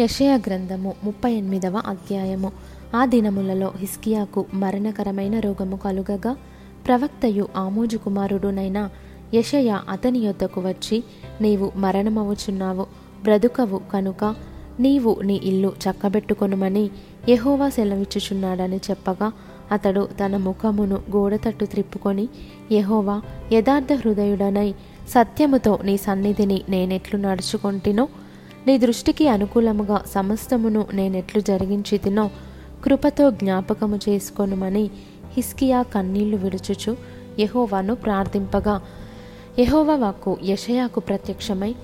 యషయ గ్రంథము ముప్పై ఎనిమిదవ అధ్యాయము. ఆ దినములలో హిస్కియాకు మరణకరమైన రోగము కలుగగా ప్రవక్తయు ఆమోజు కుమారుడునైన యషయ అతని యొద్దకు వచ్చి నీవు మరణమవుచున్నావు బ్రతుకవు కనుక నీవు నీ ఇల్లు చక్కబెట్టుకొనుమని ఎహోవా సెలవిచ్చుచున్నాడని చెప్పగా అతడు తన ముఖమును గోడతట్టు త్రిప్పుకొని యహోవా యథార్థ హృదయుడనై సత్యముతో నీ సన్నిధిని నేనెట్లు నడుచుకొంటినో నీ దృష్టికి అనుకూలముగా సమస్తమును నేనెట్లు జరిగించి తినో. కృపతో జ్ఞాపకము చేసుకొనుమని హిస్కియా కన్నీళ్ళు విడుచుచు యహోవాను ప్రార్థింపగా. యహోవా వాక్కు యషయాకు ప్రత్యక్షమై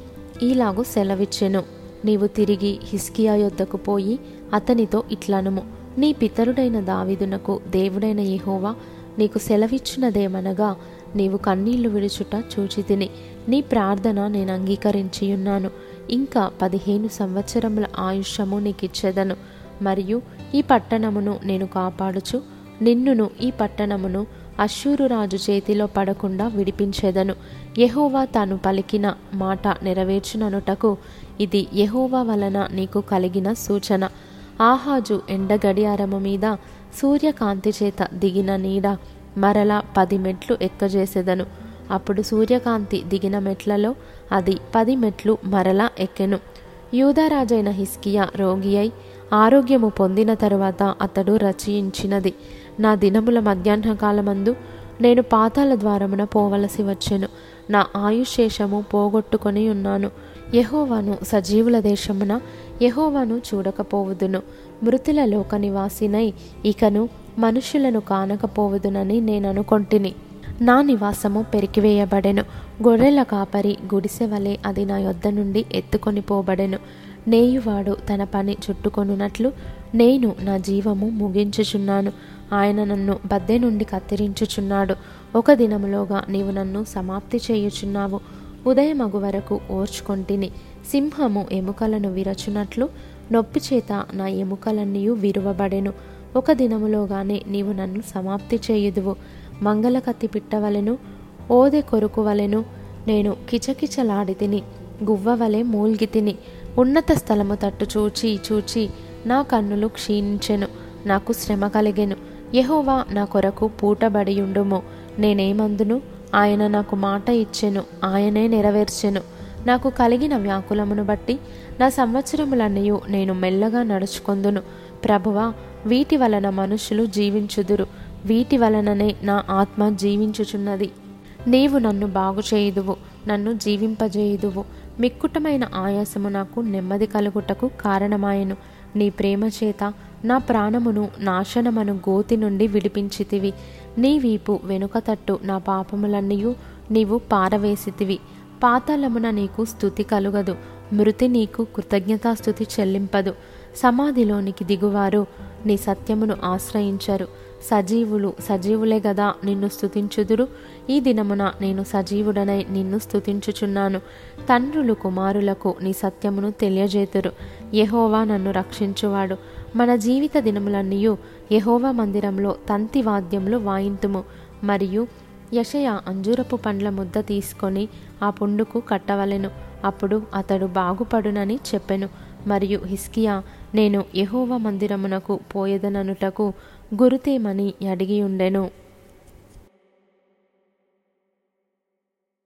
ఈలాగు సెలవిచ్చెను. నీవు తిరిగి హిస్కియా యొద్దకు పోయి అతనితో ఇట్లనుము. నీ పితరుడైన దావిదునకు దేవుడైన యహోవా నీకు సెలవిచ్చినదేమనగా నీవు కన్నీళ్ళు విడుచుట చూచితిని. నీ ప్రార్థన నేను అంగీకరించియున్నాను. ఇంకా పదిహేను సంవత్సరముల ఆయుష్యము నీకిచ్చేదను. మరియు ఈ పట్టణమును నేను కాపాడుచు నిన్నును ఈ పట్టణమును అశ్షూరు రాజు చేతిలో పడకుండా విడిపించెదను. యహోవా తాను పలికిన మాట నెరవేర్చుననుటకు ఇది యహోవా వలన నీకు కలిగిన సూచన. ఆహాజు ఎండ గడియారము మీద సూర్యకాంతి చేత దిగిన నీడ మరలా పది మెట్లు ఎక్కజేసెదను. అప్పుడు సూర్యకాంతి దిగిన మెట్లలో అది పది మెట్లు మరలా ఎక్కెను. యూదరాజైన హిస్కియా రోగి అయి ఆరోగ్యము పొందిన తరువాత అతడు రచయించినది. నా దినముల మధ్యాహ్న కాలమందు నేను పాతాల ద్వారమున పోవలసి వచ్చెను. నా ఆయుశేషము పోగొట్టుకొని ఉన్నాను. యహోవాను సజీవుల దేశమున యహోవాను చూడకపోవుదును. మృతుల లోక నివాసినై ఇకను మనుషులను కానకపోవుదునని నేను అనుకొంటిని నా నివాసము పెరికివేయబడెను. గొర్రెల కాపరి గుడిసె వలె అది నా యొద్ద నుండి ఎత్తుకొని పోబడెను. నేయువాడు తన పని చుట్టుకొనున్నట్లు నేను నా జీవము ముగించుచున్నాను. ఆయన నన్ను బద్దె నుండి కత్తిరించుచున్నాడు. ఒక దినములోగా నీవు నన్ను సమాప్తి చేయుచున్నావు. ఉదయమగు వరకు ఓర్చుకొంటిని. సింహము ఎముకలను విరచునట్లు నొప్పి చేత నా ఎముకలన్నీ విరువబడెను. ఒక దినములోగానే నీవు నన్ను సమాప్తి చేయుదువు. మంగళ కత్తి పిట్టవలెను ఓదె కొరుకు వలెను నేను కిచకిచలాడి తిని గువ్వ వలె మూల్గి తిని ఉన్నత స్థలము తట్టు చూచి చూచి నా కన్నులు క్షీణించెను నాకు శ్రమ కలిగెను. యహోవా నా కొరకు పూటబడియుండుము. నేనేమందును? ఆయన నాకు మాట ఇచ్చెను ఆయనే నెరవేర్చెను. నాకు కలిగిన వ్యాకులమును బట్టి నా సంవత్సరములన్నయు నేను మెల్లగా నడుచుకొందును. ప్రభువా వీటి వలన మనుషులు జీవించుదురు. వీటి వలననే నా ఆత్మ జీవించుచున్నది. నీవు నన్ను బాగు చేయుదువు నన్ను జీవింపజేయుదువు. మిక్కుటమైన ఆయాసము నాకు నెమ్మది కలుగుటకు కారణమాయెను. నీ ప్రేమ చేత నా ప్రాణమును నాశనమను గోతి నుండి విడిపించితివి. నీ వీపు వెనుక తట్టు నా పాపములన్నయూ నీవు పారవేసితివి. పాతాళమున నీకు స్థుతి కలుగదు మృతి నీకు కృతజ్ఞతాస్థుతి చెల్లింపదు. సమాధిలోనికి దిగువారు నీ సత్యమును ఆశ్రయించరు. సజీవులు సజీవులే గదా నిన్ను స్థుతించుదురు ఈ దినమున నేను సజీవుడనై నిన్ను స్థుతించుచున్నాను తండ్రులు కుమారులకు నీ సత్యమును తెలియజేతురు. యహోవా నన్ను రక్షించువాడు. మన జీవిత దినములన్నీయు యహోవా మందిరంలో తంతి వాద్యములు వాయింతుము. మరియు యషయ అంజూరపు పండ్ల ముద్ద తీసుకొని ఆ పుండుకు కట్టవలెను. అప్పుడు అతడు బాగుపడునని చెప్పెను. మరియు హిస్కియా నేను యహోవ మందిరమునకు పోయేదననుటకు గురుతేమని అడిగి ఉండెను.